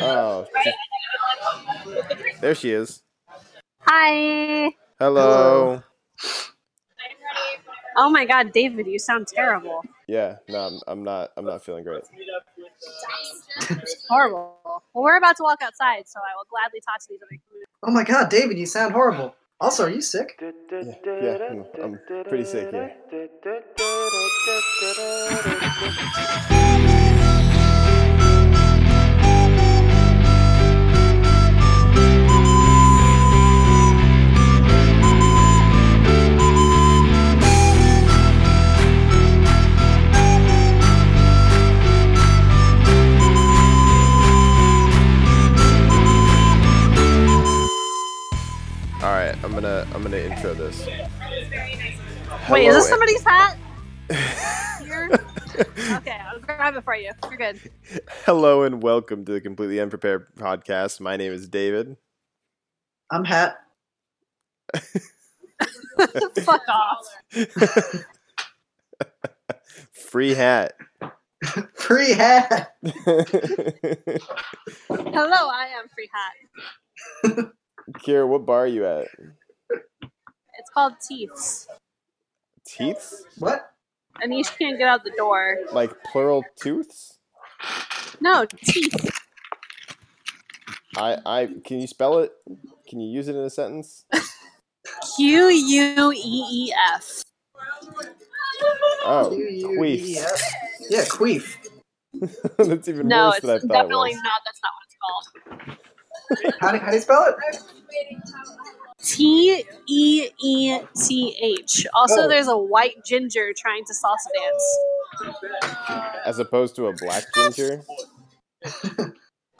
Oh, there she is. Hi. Hello. Oh my God, David, you sound terrible. Yeah, no, I'm, I'm not. I'm not feeling great. It's horrible. Well, we're about to walk outside, so I will gladly talk to these other. Oh my god, David, you sound horrible. Also, are you sick? Yeah, yeah, I'm, I'm pretty sick here. I'm gonna I'm gonna intro this. Wait, is this somebody's hat? Here? okay, I'll grab it for you. You're good. Hello and welcome to the Completely Unprepared podcast. My name is David. I'm Hat. Fuck off. Free hat. Free hat. Hello, I am Free Hat. Kira, what bar are you at? It's called Teeths. Teeths? What? Anish can't get out the door. Like plural tooths? No, teeth. I I can you spell it? Can you use it in a sentence? Q U E E F. Oh, Q-U-E-F. Yeah, queef. that's even No, worse than I thought definitely it was. not. That's not what it's called. How do, how do you spell it? T E E T H. Also, Oh. there's a white ginger trying to salsa dance. As opposed to a black ginger.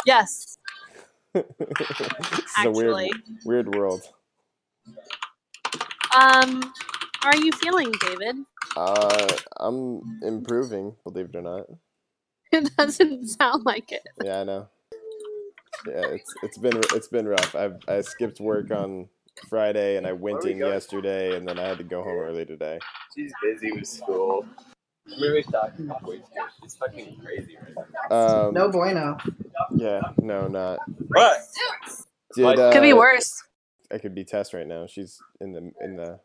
Yes, this is a weird weird world. Um, how are you feeling, David? Uh, I'm improving, believe it or not. It doesn't sound like it. Yeah, I know. Yeah, it's it's been it's been rough. I've I skipped work on Friday and I went Where are we in going? yesterday and then I had to go home early today. She's busy with school. Maybe talking about She's fucking crazy right now. Um, No bueno. Yeah, no, not. What? Did uh, Could be worse. I could be Tess right now. She's in the in the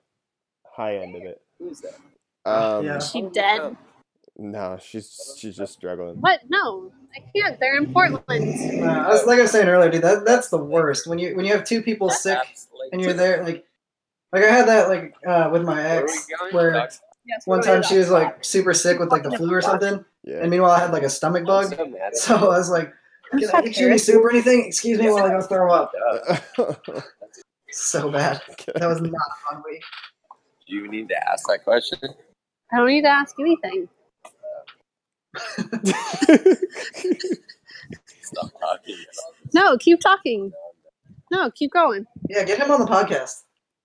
high end of it. Who's that? Um, Yeah. She dead? No, she's she's just struggling. What? No, I can't. They're in Portland. Uh, I was like I was saying earlier, dude. That that's the worst. When you when you have two people sick That's like- and you're there, like like I had that like uh, with my Where are we ex, going? where Talk- Yes, one time she was like super sick with like the flu or something, Yeah. and meanwhile I had like a stomach I'm bug. so mad So I was like, "Can I get you any soup or anything? Excuse me while I go throw up." So bad. That was not a fun week. Do you need to ask that question? I don't need to ask anything. Stop talking. No, keep talking. No, keep going. Yeah, get him on the podcast.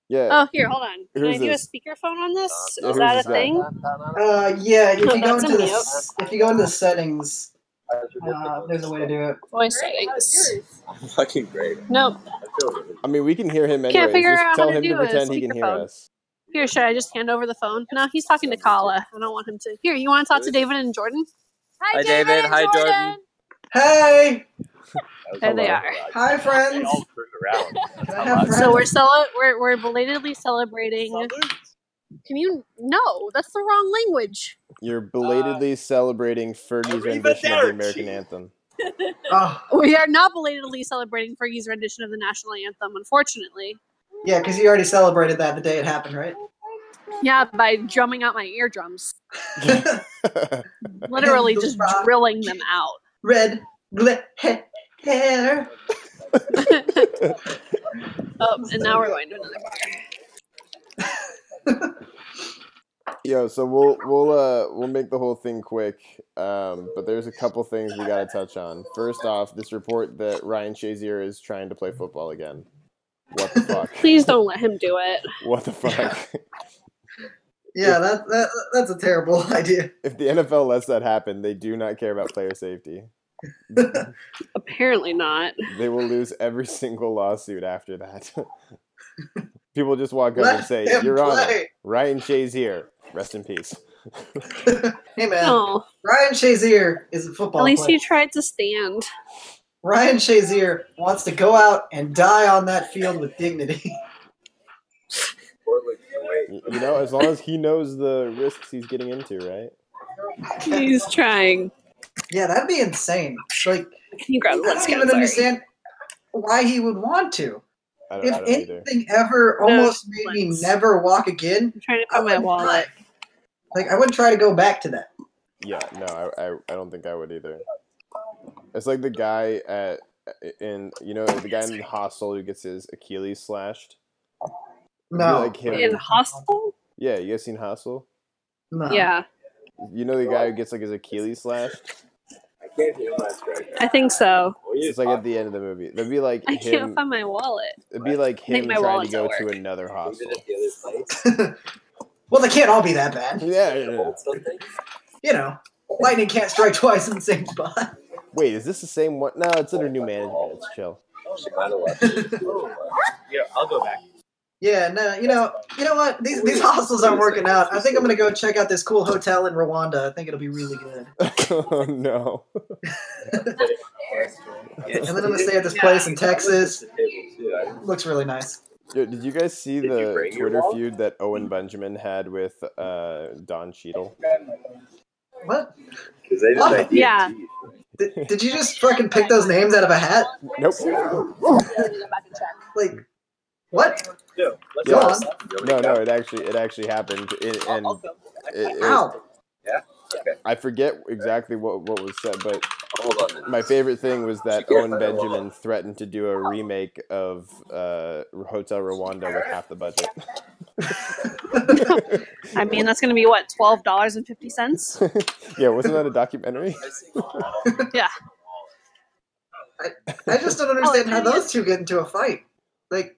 yeah. Oh, here, hold on. Can Who's I do this? a speakerphone on this? Yeah, Is that a this guy? thing? Uh, yeah, if you go into the s- if you go into the settings, uh, there's a way to do it. Voice settings. I'm fucking great. No. I I mean, we can hear him Can't anyway. figure Just out tell how to him to do a pretend he can hear speakerphone. us. Here, should I just hand over the phone? No, he's talking to Kala. I don't want him to. Here, you want to talk to David and Jordan? Hi, David. Hi, Jordan. Hey, There they are. hi friends. all turn around. That's Can I how have loud- friends? So we're cel- we're we're belatedly celebrating. Can you? No, that's the wrong language. You're belatedly uh, celebrating Fergie's rendition of the Derek. American anthem. Oh, We are not belatedly celebrating Fergie's rendition of the national anthem, unfortunately. Yeah, because you already celebrated that the day it happened, right? Yeah, by drumming out my eardrums, literally just drilling them out. Red glitter. Oh, and now we're going to another bar. Yo, so we'll we'll uh we'll make the whole thing quick. Um, but there's a couple things we gotta touch on. First off, this report that Ryan Shazier is trying to play football again. What the fuck? Please don't let him do it. What the fuck? Yeah, that, that that's a terrible idea. if the NFL lets that happen, they do not care about player safety. Apparently not. They will lose every single lawsuit after that. People just walk up Let and say, him "Your Honor, play." Ryan Shazier, rest in peace." hey man, No, Ryan Shazier is a football at least player. he tried to stand. Ryan Shazier wants to go out and die on that field with dignity. Portland can wait. Y- You know, as long as he knows the risks he's getting into, right? He's trying. yeah, that'd be insane. Like, Can you grab I don't even understand why he would want to. I don't, If I don't either. anything ever almost made me never walk again, I'm trying to I find my wouldn't wallet. try. Like, I wouldn't try to go back to that. Yeah, no, I, I, I don't think I would either. It's like the guy at in you know the guy in the hostel who gets his Achilles slashed. It'd be No. like him. In hostel? Yeah, you guys seen Hostel? No. Yeah, You know the guy who gets like his Achilles slashed? I can't hear much right. I think so. What are you It's like at the end of the movie. It'd be like I can't him. find my wallet. It'd be like him my trying to go at to work. another about? hostel. At the other place. well, they can't all be that bad. Yeah, yeah, yeah. You know, lightning can't strike twice in the same spot. Wait, is this the same one? No, it's under new management. It's chill. She might have left it. Yeah, I'll go back. Yeah, no, you know, you know what? These these hostels aren't working out. I think I'm gonna go check out this cool hotel in Rwanda. I think it'll be really good. oh no. And then I'm gonna stay at this place in Texas. Looks really nice. Yo, Did you guys see Did the Twitter feud that Owen Benjamin had with uh, Don Cheadle? What? Because they just What? like Yeah. Did, did you just fucking pick those names out of a hat? Nope. Like, what? No, Go Yeah. on. No, no, it actually it actually happened, it, and it, it- Ow. I forget exactly what what was said, but my favorite thing was that Owen Benjamin threatened to do a remake of uh, Hotel Rwanda with half the budget. I mean, that's going to be what, $12.50? yeah, wasn't that a documentary? Yeah. I I just don't understand how those two get into a fight. Like,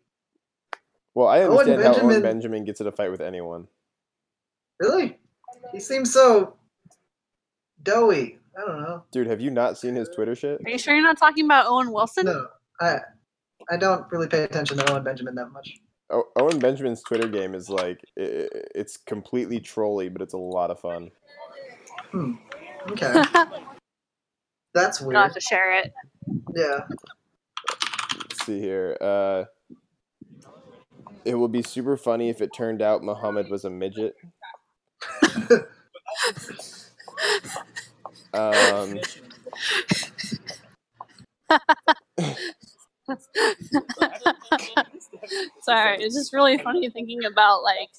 Well, I Owen understand how Owen Benjamin- Benjamin gets in a fight with anyone. really? He seems so doughy. I don't know. Dude, have you not seen his Twitter shit? Are you sure you're not talking about Owen Wilson? No, I I don't really pay attention to Owen Benjamin that much. O- Owen Benjamin's Twitter game is like i- i- it's completely trolly, but it's a lot of fun. Okay, that's I'll weird. have to share it. Yeah. Let's see here. Uh, it would be super funny if it turned out Muhammad was a midget. Um, Sorry, it's just really funny thinking about like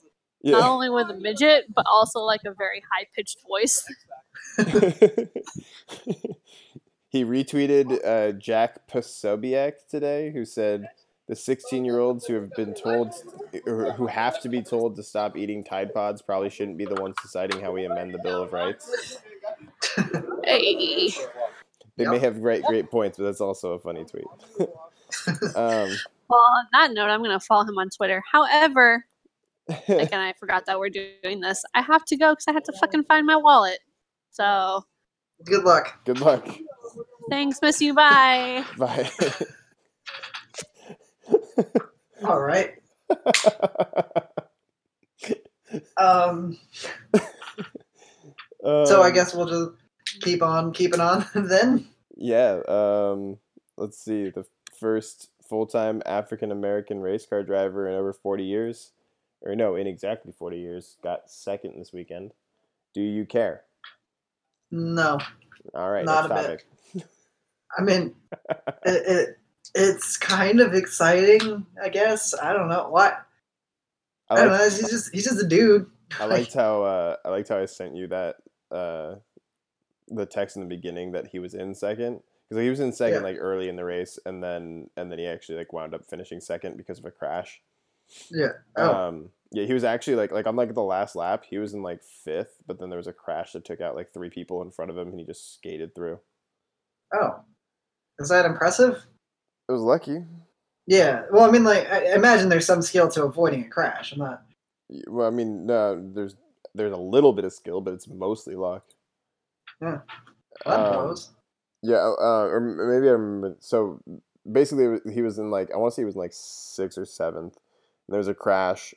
not only with a midget, but also like a very high pitched voice. he retweeted uh, Jack Posobiec today, who said the 16 year olds who have been told, or who have to be told to stop eating Tide Pods, probably shouldn't be the ones deciding how we amend the Bill of Rights. Hey. They may have great, great points, but that's also a funny tweet. um, Well, on that note, I'm gonna follow him on Twitter. However, like, and I forgot that we're doing this. I have to go because I have to fucking find my wallet. So Good luck. good luck. thanks, miss you. Bye. Bye. All right. Um. So I Um, guess we'll just keep on keeping on then. Yeah. Um, let's see. The first full time African American race car driver in over 40 years, or no, in exactly 40 years, got second this weekend. Do you care? No, All right, Not a bit. I mean, it, it it's kind of exciting. I guess I don't know what. I, I don't know. He's just he's just a dude. I liked how uh, I liked how I sent you that uh, the text in the beginning that he was in second because he was in second Yeah. like early in the race and then and then he actually like wound up finishing second because of a crash. Yeah. Oh, Um, yeah, he was actually like like on like the last lap, he was in like fifth, but then there was a crash that took out like three people in front of him, and he just skated through. oh, is that impressive? It was lucky. Yeah. Well, I mean, like, I imagine there's some skill to avoiding a crash. I'm not. Well, I mean, no, there's there's a little bit of skill, but it's mostly luck. Yeah. That Um. Yeah, uh, or maybe I remember. So basically, he was in like I want to say he was in like sixth or seventh. And there was a crash,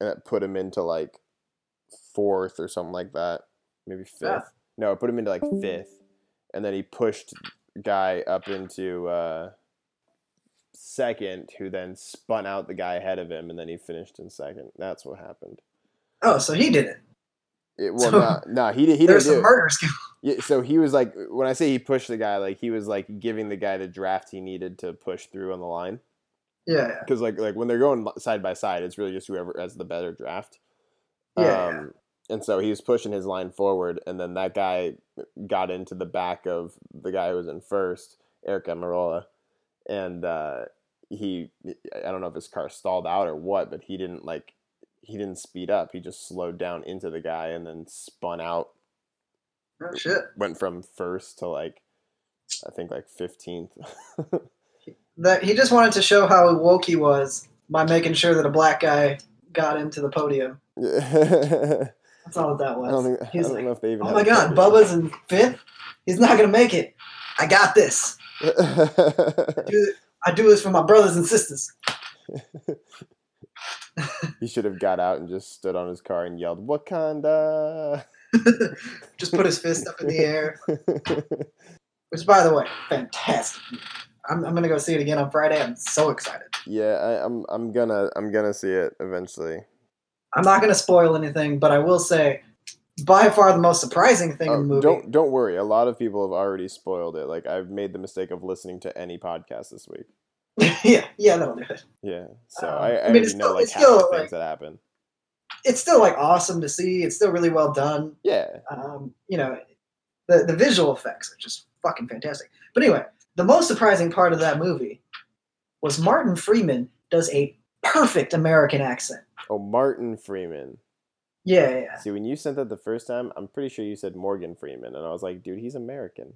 and it put him into like fourth or something like that, maybe fifth. Yeah. No, it put him into like fifth, and then he pushed guy up into uh, second, who then spun out the guy ahead of him, and then he finished in second. That's what happened. Oh, so he did it. It, well, So- no, no, he did. He There's didn't some do it. murder skill. Yeah, so he was like, when I say he pushed the guy, like he was like giving the guy the draft he needed to push through on the line. Yeah, yeah. Because like like when they're going side by side, it's really just whoever has the better draft. Yeah. Um, and so he was pushing his line forward, and then that guy got into the back of the guy who was in first, Aric Almirola, and uh, he I don't know if his car stalled out or what, but he didn't like he didn't speed up. He just slowed down into the guy and then spun out. Oh shit. Went from first to like I think like fifteenth. That he just wanted to show how woke he was by making sure that a black guy got into the podium. That's all that was. don't think I don't like, know if they even. oh my god. Bubba's in fifth. He's not gonna make it. I got this. Do- I do this for my brothers and sisters. he should have got out and just stood on his car and yelled Wakanda. just put his fist up in the air. Which, by the way, fantastic. I'm, I'm gonna go see it again on Friday. I'm so excited. yeah, I, I'm I'm gonna I'm gonna see it eventually. I'm not gonna spoil anything, but I will say, by far the most surprising thing Oh, in the movie. don't don't worry. A lot of people have already spoiled it. Like I've made the mistake of listening to any podcast this week. yeah, yeah, that'll do it. Yeah, so Um, I, I, I mean, it's know still- like it's half still, the things like- that happen. It's still like awesome to see. It's still really well done. Yeah, Um, you know, the the visual effects are just fucking fantastic. But anyway, the most surprising part of that movie was Martin Freeman does a perfect American accent. Oh, Martin Freeman. Yeah, yeah, yeah. See, when you sent that the first time, I'm pretty sure you said Morgan Freeman, and I was like, dude, he's American.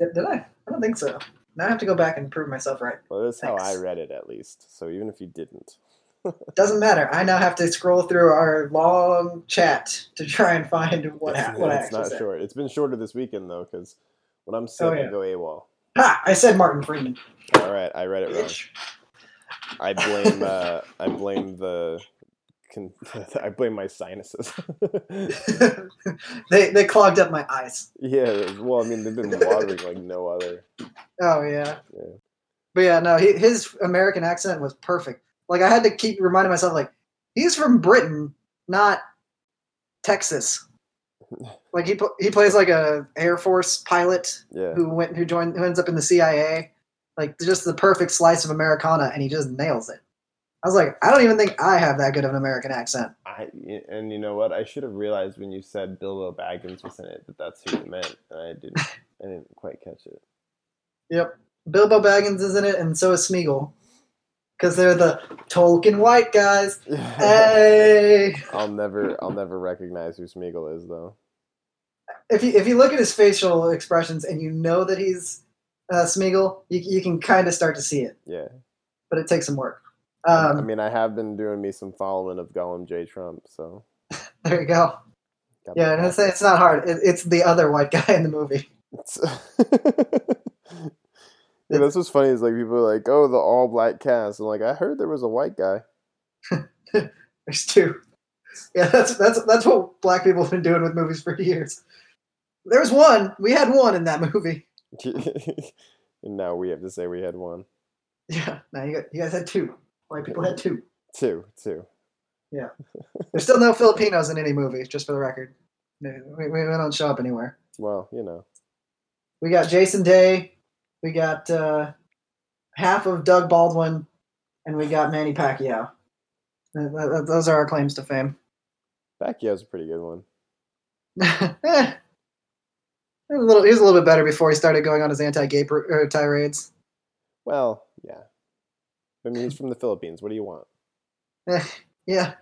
Did, did I? I don't think so. Now I have to go back and prove myself right. Well, that's how I read it, at least. So even if you didn't, Doesn't matter. I now have to scroll through our long chat to try and find what it's, ha- what it's not said. short. It's been shorter this weekend though, because when I'm sick, Oh, yeah. I go AWOL. Ha! I said Martin Freeman. All right, I read it wrong. I blame uh, I blame the con- I blame my sinuses. they they clogged up my eyes. yeah, well, I mean they've been watering like no other. Oh yeah. Yeah. But yeah, no, he, his American accent was perfect. Like I had to keep reminding myself, like he's from Britain, not Texas. Like he he plays like a Air Force pilot Yeah, who went who joined who ends up in the CIA. Like just the perfect slice of Americana, and he just nails it. I was like, I don't even think I have that good of an American accent. I and you know what? I should have realized when you said Bilbo Baggins was in it that that's who you meant, and I didn't. I didn't quite catch it. Yep, Bilbo Baggins is in it, and so is Smeagol, because they're the Tolkien white guys. Hey. I'll never, I'll never recognize who Smeagol is though. if you if you look at his facial expressions and you know that he's uh, Smeagol, you you can kind of start to see it, Yeah, but it takes some work. I Um, mean, I have been doing me some following of Gollum J. Trump, so. there you go. got Yeah, and it's, it's not hard. It, it's the other white guy in the movie. Yeah, that's what's funny is like people are like, oh, the all black cast. I'm like, I heard there was a white guy. There's two. Yeah, that's that's that's what black people have been doing with movies for years. There's one. We had one in that movie. and now we have to say we had one, Yeah. Now you got, you guys had two. White people had two. two, two. There's still no Filipinos in any movie, just for the record. We, we, we don't show up anywhere. Well, you know, We got Jason Day, we got uh, half of Doug Baldwin, and we got Manny Pacquiao. Th- th- th- Those are our claims to fame. Pacquiao's a pretty good one. Eh. He was a little, he was a little bit better before he started going on his anti-gay par- er, tirades. Well, yeah. I mean, he's from the Philippines. What do you want? Yeah,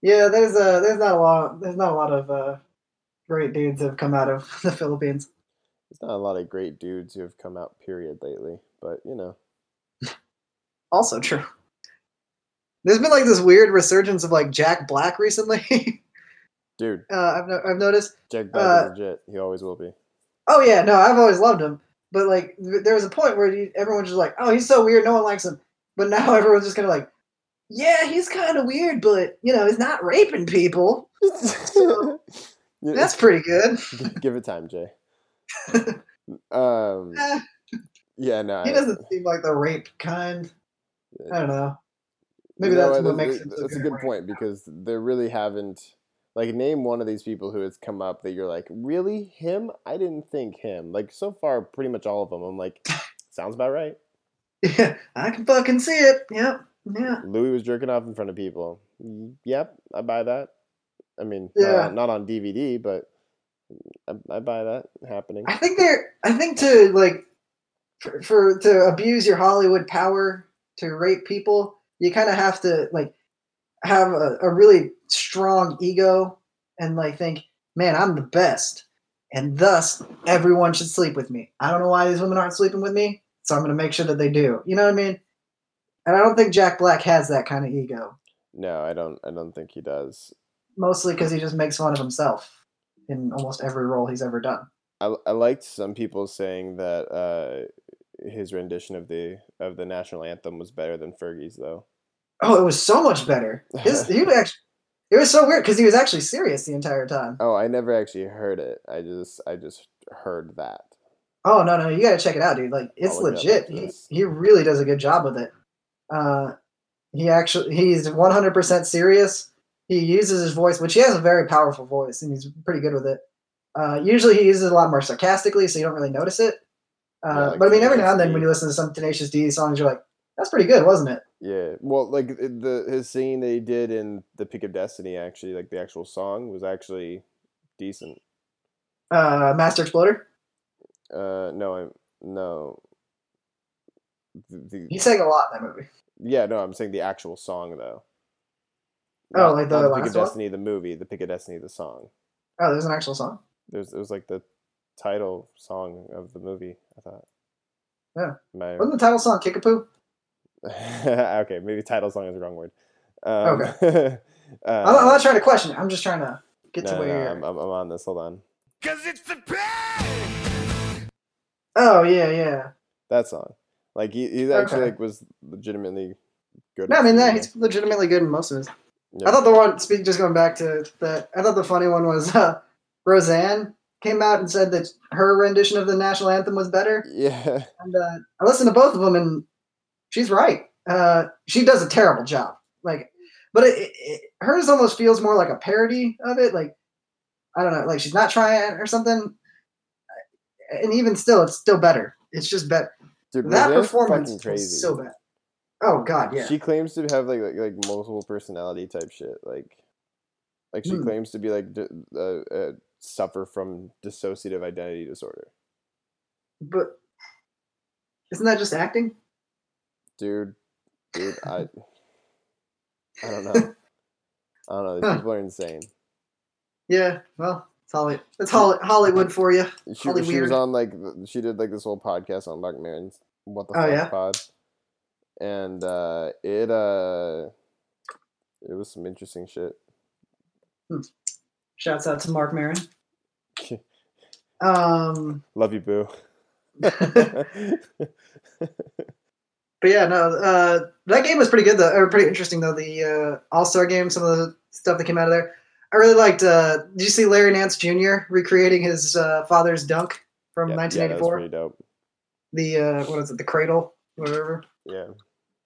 yeah. There's a there's not a lot. There's not a lot of uh, great dudes that have come out of the Philippines. There's not a lot of great dudes who have come out, period, lately. But, you know. Also true. There's been like this weird resurgence of like Jack Black recently. Dude, uh, I've no- I've noticed. Jack Black Uh, is legit. He always will be. Oh yeah, no, I've always loved him, but like th- there was a point where you, everyone's just like, "Oh, he's so weird, no one likes him." But now everyone's just kind of like, "Yeah, he's kind of weird, but you know, he's not raping people. You- That's pretty good." Give it time, Jay. Um, Eh, yeah, no. he I- doesn't seem like the rape kind. I don't know. Maybe You know that's what, what makes th- him th- so That's a good good point because there really haven't. Like, name one of these people who has come up that you're like, really him? I didn't think him. Like so far, pretty much all of them. I'm like, sounds about right. Yeah, I can fucking see it. Yep. Yeah. Louis was jerking off in front of people. Yep, I buy that. I mean, Yeah. not, on, not on DVD, but I, I buy that happening. I think they're. I think to like, for, for to abuse your Hollywood power to rape people, you kind of have to like have a, a really strong ego and like think, man, I'm the best, and thus everyone should sleep with me. I don't know why these women aren't sleeping with me, so I'm going to make sure that they do. You know what I mean? And I don't think Jack Black has that kind of ego. No, I don't. I don't think he does. Mostly because he just makes fun of himself in almost every role he's ever done. I, I liked some people saying that uh, his rendition of the of the national anthem was better than Fergie's, though. Oh, it was so much better. His, he actually, it was so weird because he was actually serious the entire time. Oh, I never actually heard it. I just I just heard that. Oh no, no, you got to check it out, dude. Like it's I'll look it up legit. He he really does a good job with it. Uh, he actually he's one hundred percent serious. He uses his voice, which he has a very powerful voice, and he's pretty good with it. Uh, usually he uses it a lot more sarcastically, so you don't really notice it. Uh, Yeah, like but I mean, every now and then when you listen to some Tenacious D songs, you're like, "That's pretty good, wasn't it?" Yeah, well, like the his singing that he did in the Pick of Destiny, actually, like the actual song was actually decent. Uh, Master Exploder. Uh, no, I'm no. The, the, He sang a lot in that movie. yeah, no, I'm saying the actual song though. Oh, Not- like the not Pick of one? Destiny, the movie, the Pick of Destiny, the song. Oh, there's an actual song. There's it was like the title song of the movie. I thought. Yeah. My, Wasn't the title song "Kickapoo"? okay, maybe title song is the wrong word. Um, Okay. uh, I'm, not, I'm not trying to question it. I'm just trying to get no, to where no, you're. I'm, I'm, I'm on this. Hold on. Oh yeah, yeah. That song. Like he, he actually Okay. like was legitimately good. No, I mean that he's legitimately good in most of his. Yeah. I thought the one. Speak just going back to that. I thought the funny one was uh, Roseanne came out and said that her rendition of the national anthem was better. Yeah. And uh, I listened to both of them, and she's right. Uh, she does a terrible job. Like, but it, it, it, hers almost feels more like a parody of it. Like, I don't know, like she's not trying or something. And even still, it's still better. It's just better. Dude, That performance was so bad. Oh God, yeah. She claims to have like like, like multiple personality type shit. Like, like she Hmm. claims to be like uh, uh, suffer from dissociative identity disorder. But isn't that just acting? Dude, dude, I, I don't know. I don't know. These Huh. people are insane. Yeah. Well, it's Holly. It's Hollywood for you. She, she was on like she did like this whole podcast on Marc Maron's What the Oh, Fuck yeah? pod, and uh, it uh, it was some interesting shit. Shouts out to Marc Maron. Um, Love you, boo. but yeah, no. Uh, that game was pretty good though, or pretty interesting though. The uh, All Star game, some of the stuff that came out of there. I really liked. Uh, did you see Larry Nance Jr. recreating his uh, father's dunk from yeah, yeah, that was 1984? pretty dope. the uh, what is it? The cradle, whatever. Yeah,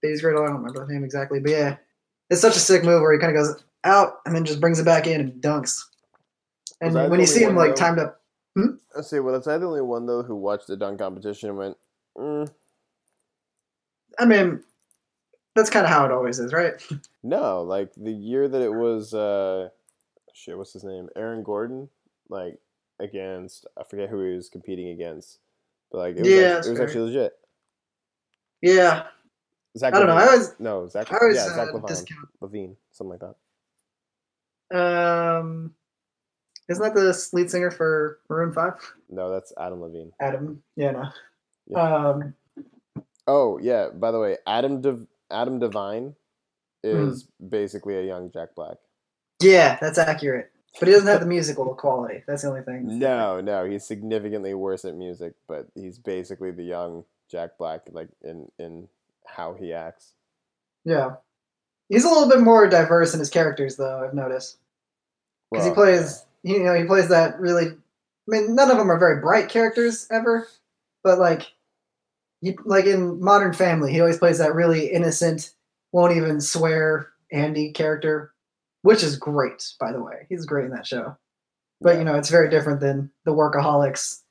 Baby's cradle. I don't remember the name exactly, but yeah, it's such a sick move where he kind of goes out and then just brings it back in and dunks. And when you see him like though? timed up, I say, well, that's I the only one though who watched the dunk competition and went, mm, I mean, that's kind of how it always is, right? no. Like the year that it was, uh, shit, what's his name? Aaron Gordon, like against I forget who he was competing against, but like it was, Yeah, actually, it was actually legit. Yeah, Zach I don't know. I Levine. always, no Zach. I always yeah, Zach uh, Levine. discount. Levine, something like that. Um, isn't that the lead singer for Maroon Five? No, that's Adam Levine. Adam. Yeah, no. Yeah. Um, Oh yeah. By the way, Adam Dev- Adam Devine Hmm. is basically a young Jack Black. yeah, that's accurate. But he doesn't have the musical quality. That's the only thing. No, no, he's significantly worse at music, but he's basically the young Jack Black, like in in how he acts. Yeah, he's a little bit more diverse in his characters, though. I've noticed because he Well, plays. You know, he plays that really I mean, none of them are very bright characters ever, but like, like in Modern Family, he always plays that really innocent, won't even swear Andy character, which is great, by the way. He's great in that show. But Yeah. you know, it's very different than the workaholics,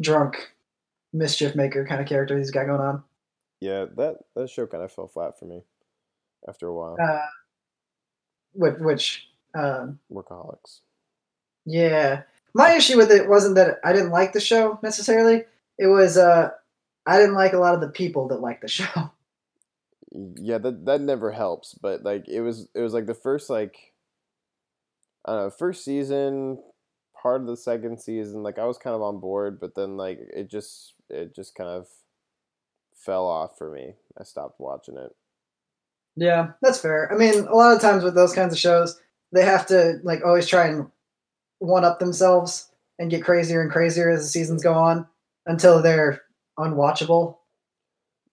drunk, mischief maker kind of character he's got going on. Yeah, that that show kind of fell flat for me after a while. Uh, which, which um, Workaholics. Yeah. My issue with it wasn't that I didn't like the show necessarily. It was uh I didn't like a lot of the people that like the show. Yeah, that that never helps. But like it was it was like the first like I don't know, first season, part of the second season, like I was kind of on board, but then like it just it just kind of fell off for me. I stopped watching it. Yeah, that's fair. I mean, a lot of times with those kinds of shows, they have to like always try and one up themselves and get crazier and crazier as the seasons go on until they're unwatchable.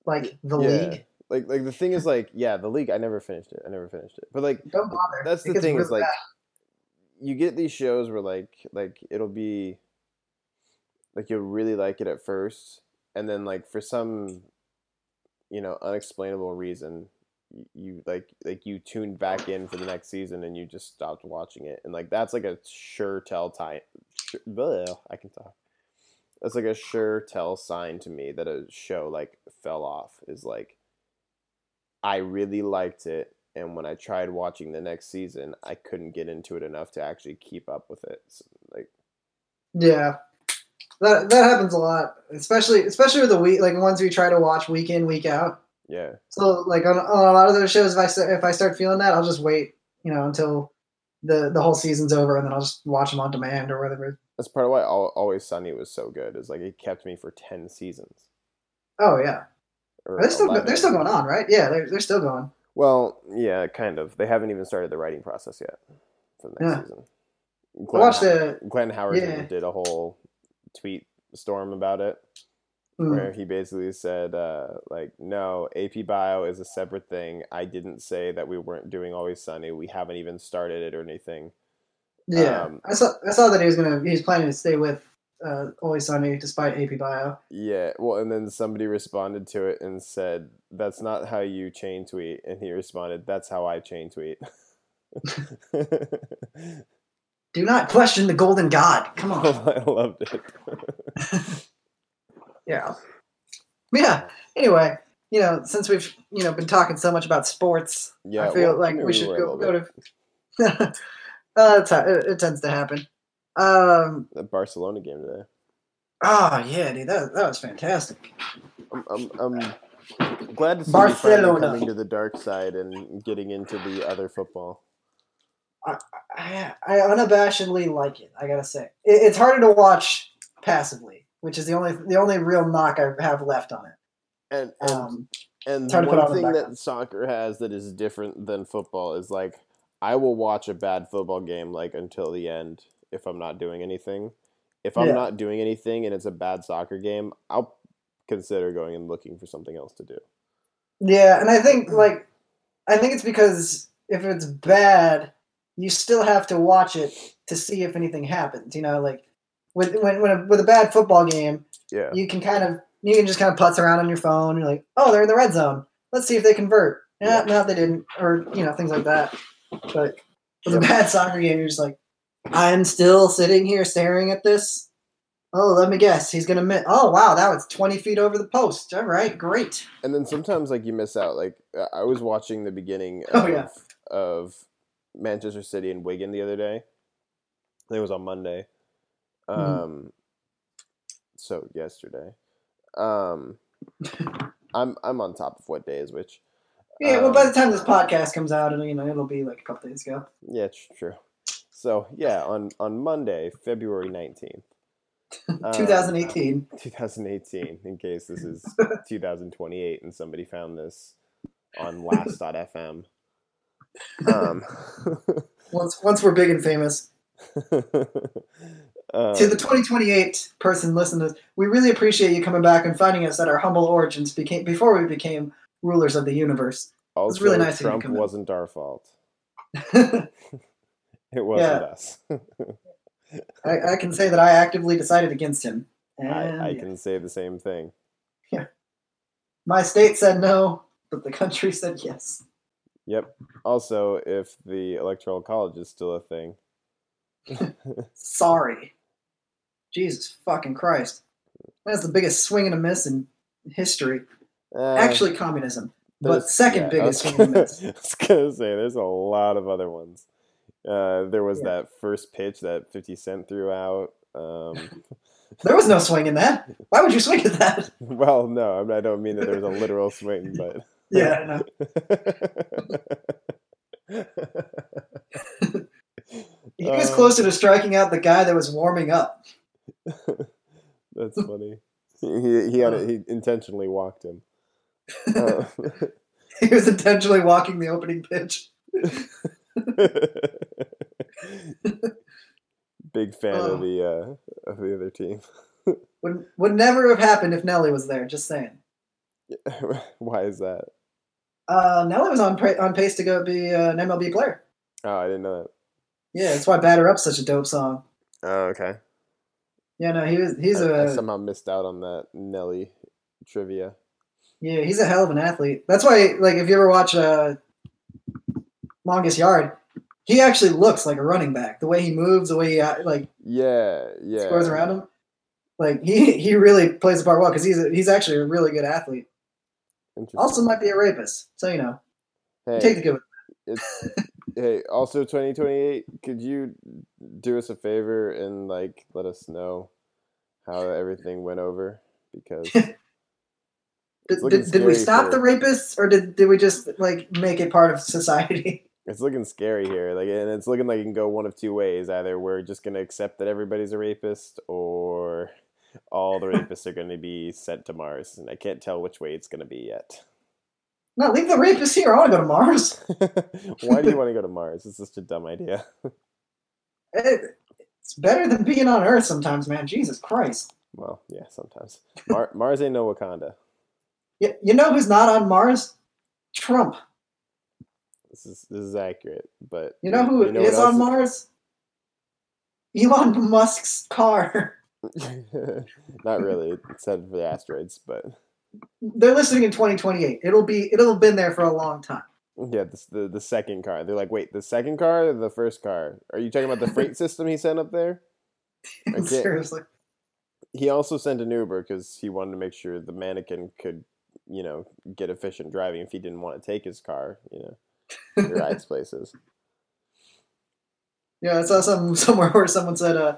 Like the Yeah. league. Like like the thing is like yeah, the league I never finished it. I never finished it. But like Don't bother. that's the thing is like bad. you get these shows where like like it'll be like you'll really like it at first and then like for some you know unexplainable reason you like like you tuned back in for the next season and you just stopped watching it and like that's like a sure tell time sure, i can talk that's like a sure tell sign to me that a show like fell off is like i really liked it and when i tried watching the next season i couldn't get into it enough to actually keep up with it So, like Yeah. That that happens a lot. Especially especially with the week like ones we try to watch week in, week out. yeah So like on, on a lot of those shows, if I if I start feeling that, I'll just wait, you know, until the the whole season's over, and then I'll just watch them on demand or whatever. That's part of why always sunny was so good is like it kept me for 10 seasons Oh yeah, they're still 11. they're still going on, right? Yeah, they're they're still going. Well, yeah, kind of. They haven't even started the writing process yet for the next Yeah. season. I Glenn, watched the Glenn Howerton yeah. did a whole tweet storm about it, mm, where he basically said, uh, like, no, AP Bio is a separate thing. I didn't say that we weren't doing Always Sunny. We haven't even started it or anything. Yeah. um, I saw I saw that he was gonna he was planning to stay with uh, Always Sunny despite AP Bio. Yeah, well, and then somebody responded to it and said, "That's not how you chain tweet," and he responded, "That's how I chain tweet." Do not question the Golden God. Come on. I loved it. Yeah. Yeah. Anyway, you know, since we've you know been talking so much about sports, Yeah, I feel well, like we should go, go to. Uh, it's, it, it tends to happen. Um. The Barcelona game today. Oh yeah, dude, that that was fantastic. I'm, I'm, I'm glad to see Barcelona. coming to the dark side and getting into the other football. I, I unabashedly like it. I gotta say, it, it's harder to watch passively, which is the only the only real knock I have left on it. And and, Um, and it's hard to put one on thing that soccer has that is different than football is like I will watch a bad football game like until the end if I'm not doing anything. If I'm Yeah. not doing anything and it's a bad soccer game, I'll consider going and looking for something else to do. Yeah, and I think like I think it's because if it's bad, you still have to watch it to see if anything happens. You know, like with when, when a, with a bad football game, Yeah. you can kind of you can just kind of putz around on your phone. You're like, oh, they're in the red zone. Let's see if they convert. Yeah, eh, no, they didn't, or you know things like that. But with a bad soccer game, you're just like, I'm still sitting here staring at this. Oh, let me guess. He's gonna miss. Oh, wow, that was 20 feet over the post. All right, great. and then sometimes like you miss out like i was watching the beginning Oh, of, yeah. of manchester city and wigan the other day i think it was on monday um Mhm. so yesterday um i'm i'm on top of what day is which Yeah, well, by the Um, time this podcast comes out, and you know, it'll be like a couple days ago. yeah tr- true so yeah on on monday february 19th um, 2018. 2018 in case this is 2028 and somebody found this on last.fm um, Once once we're big and famous. um, to the 2028 person listening to this, we really appreciate you coming back and finding us at our humble origins became before we became rulers of the universe. also, really nice of you to Trump come in. wasn't our fault. It wasn't us. I, I can say that I actively decided against him. And I, I yeah. can say the same thing. Yeah. My state said no, but the country said yes. Yep. Also, if the electoral college is still a thing, Sorry. Jesus fucking Christ. That's the biggest swing and a miss in history. Uh, Actually, communism. But second yeah, biggest I was, swing and a miss. I was gonna say there's a lot of other ones. Uh, there was Yeah. that first pitch that 50 Cent threw out. Um, There was no swing in that. Why would you swing at that? well, no, I, mean, I don't mean that there was a literal swing, but Yeah, no. He was Uh, closer to striking out the guy that was warming up. That's funny. He he had Oh. he intentionally walked him. Uh, He was intentionally walking the opening pitch. Big fan Oh. of the uh, of the other team. Would would never have happened if Nelly was there. Just saying. Why is that? Uh, Nelly was on on pace to go be uh, an MLB player. Oh, I didn't know that. Yeah, that's why "Batter Up's such a dope song. Oh, okay. Yeah, no, he was. He's I, I a somehow missed out on that Nelly trivia. Yeah, he's a hell of an athlete. That's why, like, if you ever watch uh, Longest Yard, he actually looks like a running back. The way he moves, the way he uh, like Yeah, yeah. squares around him, like he he really plays the part well because he's a, he's actually a really good athlete. Also, might be a rapist, so you know, hey, take the good. it's hey. Also, twenty twenty eight. Could you do us a favor and like let us know how everything went over? Because Did, did, did we stop for- the rapists, or did did we just like make it part of society? it's looking scary here. Like, and it's looking like it can go one of two ways. Either we're just gonna accept that everybody's a rapist, or all the rapists are gonna be sent to Mars. And I can't tell which way it's gonna be yet. no, leave the rapists here. I want to go to Mars. Why do you want to go to Mars? It's such a dumb idea. It- it's better than being on Earth sometimes, man. Jesus Christ. Well, yeah, sometimes. Mar- Mars ain't no Wakanda. You, you know who's not on Mars? Trump. This is this is accurate, but You know who you is on Mars? Elon Musk's car. Not really. It's headed for the asteroids, but They're listening in 2028. It'll be it'll have been there for a long time. yeah, this, the the second car. They're like, wait, the second car or the first car? Are you talking about the freight system he sent up there? Seriously. He also sent an Uber because he wanted to make sure the mannequin could, you know, get efficient driving if he didn't want to take his car, you know, he rides places. Yeah, I saw some somewhere where someone said, uh,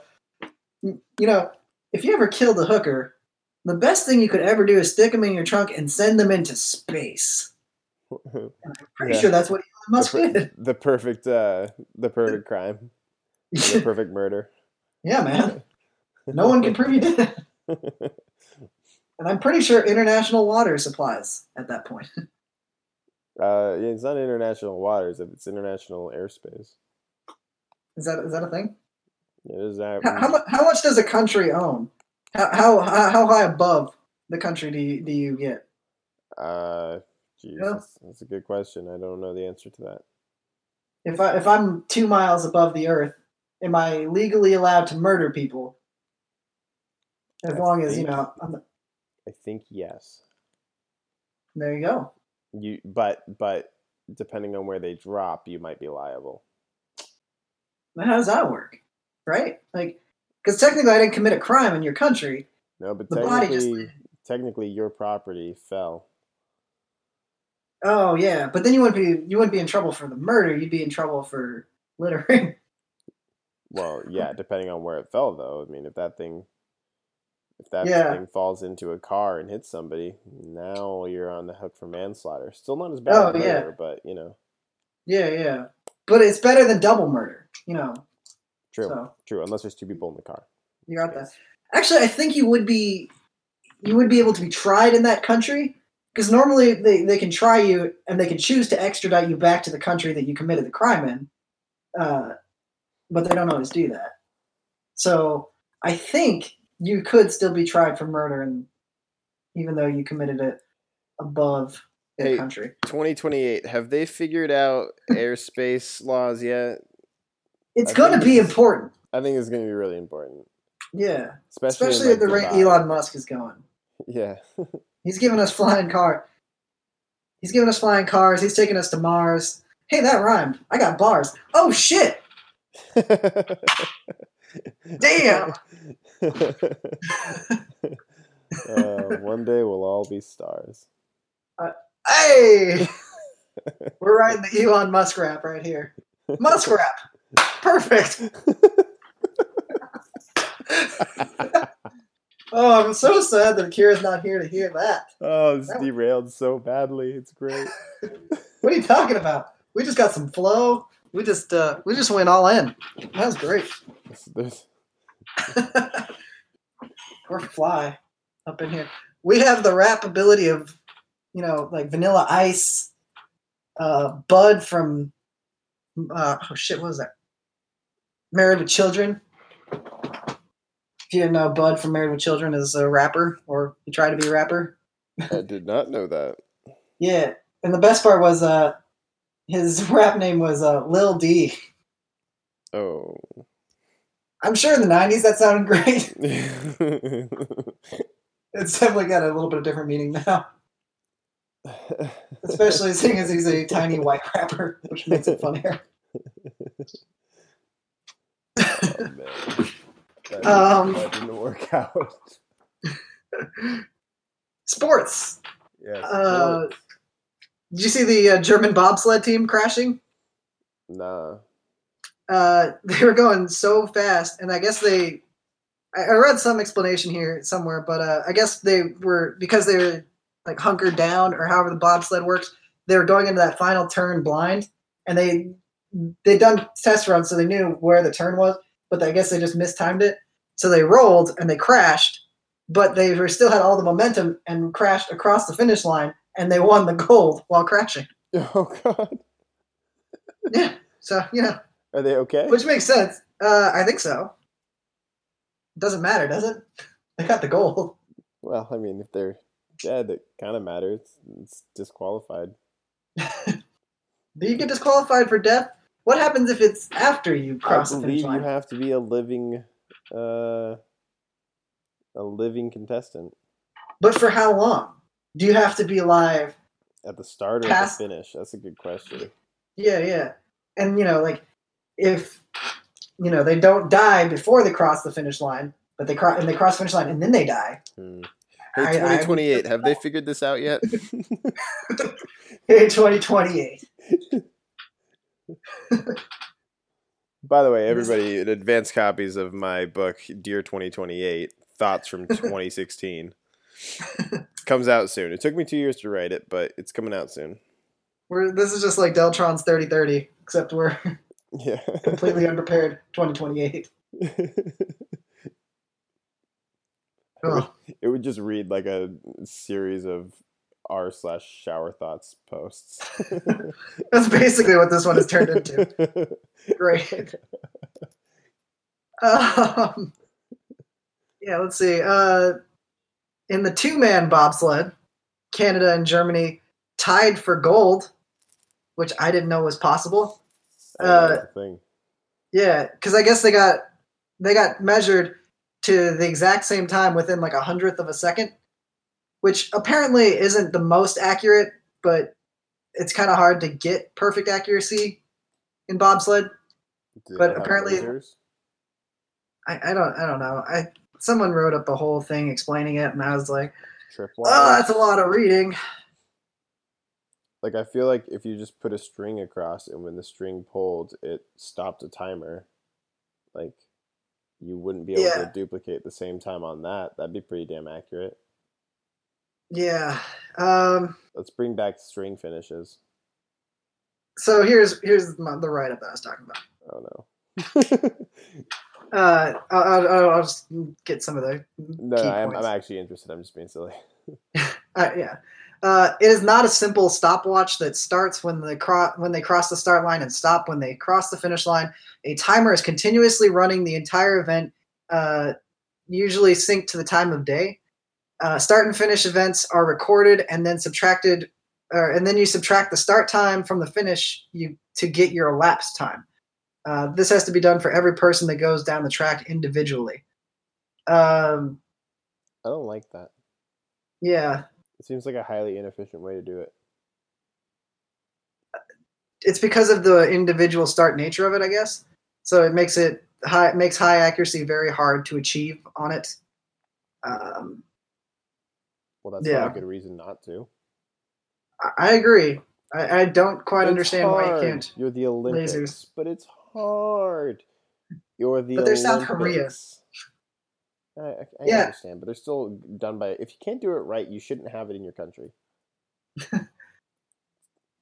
you know, if you ever killed a hooker, the best thing you could ever do is stick them in your trunk and send them into space. And I'm pretty Yeah. sure that's what Elon Musk the, per- did. the perfect, uh, the perfect crime, the perfect murder. yeah, man. No one can prove you did it. And I'm pretty sure international water supplies at that point. Uh, yeah, it's not international waters if it's international airspace. Is that is that a thing? It is that. How, how, how much does a country own? How, how how how high above the country do you, do you get? Uh, geez, Yeah. that's, that's a good question. I don't know the answer to that. If I if I'm two miles above the Earth, am I legally allowed to murder people? As I long as you know, I'm, I think yes. there you go. You, but but depending on where they drop, you might be liable. Now, how does that work? Right? Like, because technically I didn't commit a crime in your country. No, but The body technically, just- technically, your property fell. Oh yeah, but then you wouldn't be you wouldn't be in trouble for the murder. You'd be in trouble for littering. Well, yeah, depending on where it fell, though. I mean, if that thing, if that Yeah. thing falls into a car and hits somebody, now you're on the hook for manslaughter. Still not as bad Oh, as yeah. murder, but you know, yeah, yeah. But it's better than double murder. You know. true, So true. Unless there's two people in the car. you got that. Actually, I think you would be you would be able to be tried in that country because normally they, they can try you and they can choose to extradite you back to the country that you committed the crime in, uh, but they don't always do that. So I think you could still be tried for murder, and even though you committed it above the Hey, country, 2028. Have they figured out airspace laws yet? it's I going to be important. I think it's going to be really important, Yeah, especially, especially at the rate. Elon Musk is going. Yeah, He's giving us flying car. He's giving us flying cars. He's taking us to Mars. Hey, that rhymed. I got bars. Oh shit! Damn. uh, one day we'll all be stars. Hey, we're riding the Elon Musk rap right here. Musk rap. Perfect. Oh, I'm so sad that Kira's not here to hear that. oh, this That- derailed so badly. It's great. What are you talking about? We just got some flow. We just uh we just went all in. That was great. We're fly up in here. We have the rap ability of, you know, like Vanilla Ice, uh, Bud from, uh, oh shit, what was that? Married with Children. If you didn't know, Bud from Married with Children is a rapper, or he tried to be a rapper. I did not know that. Yeah, and the best part was uh, his rap name was uh, Lil D. Oh. I'm sure in the '90s that sounded great. It's definitely got a little bit of different meaning now. especially seeing as he's a tiny white rapper, which makes it funnier. oh, man. That, Um, that didn't work out. Sports. Yeah. Uh, did you see the uh, German bobsled team crashing? nah. Uh, they were going so fast, and I guess they. I, I read some explanation here somewhere, but uh, I guess they were because they were like hunkered down, or however the bobsled works. They were going into that final turn blind, and they they'd done test runs, so they knew where the turn was, but I guess they just mistimed it. So they rolled and they crashed, but they were still had all the momentum and crashed across the finish line, and they won the gold while crashing. Oh god. Yeah, so you know, Are they okay? which makes sense. Uh, I think so. Doesn't matter, does it? They got the gold. Well, I mean, if they're dead, it kind of matters. It's disqualified. Do you get disqualified for death? What happens if it's after you cross I the finish believe you have to be a living, uh, a living contestant But for how long? Do you have to be alive? at the start or at the finish. That's a good question. Yeah, yeah. And you know, like if you know they don't die before they cross the finish line, but they cross and they cross the finish line and then they die. Hmm. I- I- Hey, 2028, have they figured this out yet? Hey, twenty twenty eight. By the way, everybody, advanced copies of my book, Dear 2028, Thoughts from 2016, comes out soon. It took me two years to write it, but it's coming out soon. We're this is just like Deltron's thirty thirty, except we're Yeah. completely unprepared. Twenty twenty eight. Oh, it would just read like a series of r slash shower thoughts posts. that's basically what this one has turned into. Great. Um, yeah, let's see. Uh, in the two man bobsled, Canada and Germany tied for gold, which I didn't know was possible. Uh, thing. Yeah, because I guess they got they got measured to the exact same time within like a hundredth of a second, which apparently isn't the most accurate, but it's kind of hard to get perfect accuracy in bobsled. They but apparently- I, I don't I don't know. I someone wrote up the whole thing explaining it, and I was like, oh, that's a lot of reading. Like I feel like if you just put a string across and when the string pulled, it stopped a timer. Like you wouldn't be able Yeah. to duplicate the same time on that. That'd be pretty damn accurate. Yeah. Um. Let's bring back string finishes. So here's here's my, the write up that I was talking about. Oh no. Uh, I'll, I'll, I'll just get some of the no, I'm. I'm actually interested. I'm just being silly. Uh, yeah. Uh, it is not a simple stopwatch that starts when the cro- when they cross the start line and stop when they cross the finish line. A timer is continuously running the entire event, uh, usually synced to the time of day. Uh, start and finish events are recorded and then subtracted, or, and then you subtract the start time from the finish you to get your elapsed time. Uh, this has to be done for every person that goes down the track individually. Um, I don't like that. yeah, It seems like a highly inefficient way to do it. it's because of the individual start nature of it, I guess. So it makes it high it makes high accuracy very hard to achieve on it. Um, Well, that's Yeah. not a good reason not to. I, I agree. I, I don't quite It's understand why you can't. You're the Olympics, but it's hard. You're the But they're South Korea. I, I, I Yeah. understand, but they're still done by. If you can't do it right, you shouldn't have it in your country.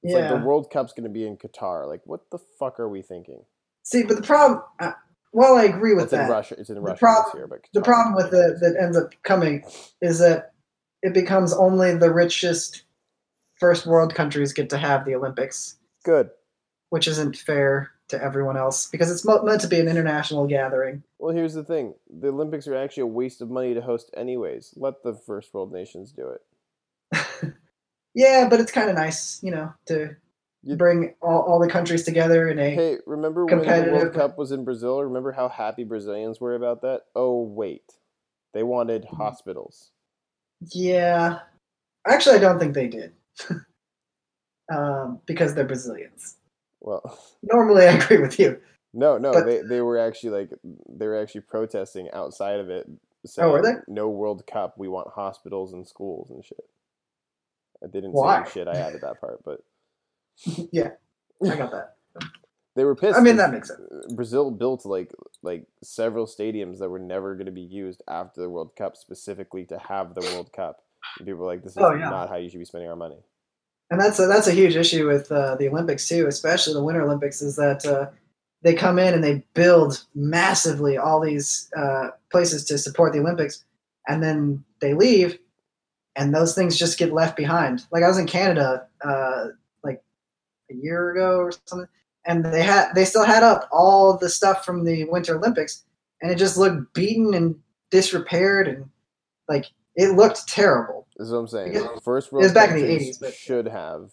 It's like Yeah. the World Cup's going to be in Qatar. Like, what the fuck are we thinking? See, but the problem. Uh, well, I agree with It's in that. Russia. It's in The Russia prob- year, but The problem with it that ends up coming is that it becomes only the richest first world countries get to have the Olympics, good. which isn't fair to everyone else because it's mo- meant to be an international gathering. Well, here's the thing: the Olympics are actually a waste of money to host, anyways. Let the first world nations do it. Yeah, but it's kind of nice, you know, to You- bring all, all the countries together in a. Hey, remember when the competitive- World Cup was in Brazil? Remember how happy Brazilians were about that? Oh wait, they wanted Mm-hmm. hospitals. Yeah, actually, I don't think they did, um, because they're Brazilians. Well, Normally, I agree with you. no, no, But- they they were actually like they were actually protesting outside of it. Oh, were they? No World Cup. We want hospitals and schools and shit. I didn't Why? say shit. I added that part, but yeah, I got that. they were pissed. I mean, that makes sense. Brazil built like like several stadiums that were never going to be used after the World Cup specifically to have the World Cup. And people were like, "This is Oh, yeah. not how you should be spending our money." And that's a, that's a huge issue with uh, the Olympics too, especially the Winter Olympics, is that uh, they come in and they build massively all these uh, places to support the Olympics, and then they leave, and those things just get left behind. Like I was in Canada uh, like a year ago or something, and they had they still had up all the stuff from the Winter Olympics, and it just looked beaten and disrepaired, and like it looked terrible. This is what I'm saying. Because First world back in the countries 80s, but- should have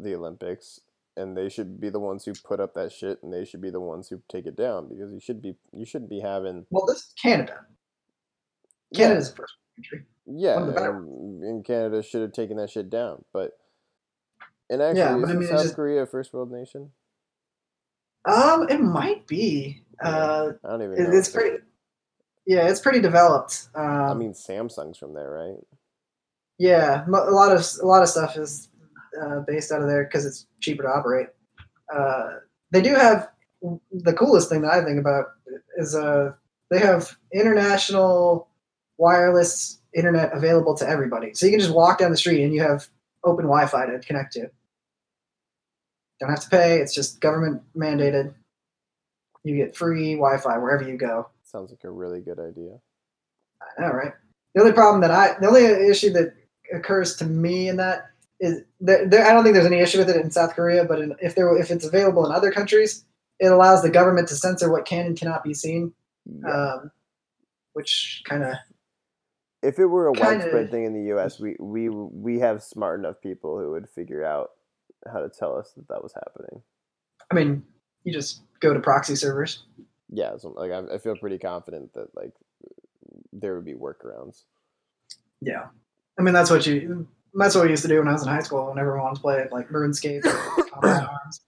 the Olympics, and they should be the ones who put up that shit, and they should be the ones who take it down because you should be you shouldn't be having Well, this is Canada. Canada's the first country. yeah, one of the better and, and Canada should have taken that shit down, but and actually, Yeah, but I mean, South just- Korea a first world nation? Um, it might be. Uh, I don't even it, know. it's pretty. Yeah, it's pretty developed. Um, I mean, Samsung's from there, right? Yeah, a lot of a lot of stuff is uh, based out of there because it's cheaper to operate. Uh, they do have the coolest thing that I think about is uh, they have international wireless internet available to everybody. So you can just walk down the street and you have open Wi-Fi to connect to. Don't have to pay. It's just government mandated. You get free Wi-Fi wherever you go. Sounds like a really good idea. I know, right? The only problem that I, the only issue that occurs to me in that is there, there, I don't think there's any issue with it in South Korea, but in, if there, if it's available in other countries, it allows the government to censor what can and cannot be seen, um, which kind of if it were a kinda- widespread thing in the U.S., we we we have smart enough people who would figure out how to tell us that that was happening. I mean, you just go to proxy servers. Yeah, so, like I, I feel pretty confident that like there would be workarounds. Yeah, I mean that's what you that's what we used to do when I was in high school. When everyone wanted to play like RuneScape, or Combat Arms,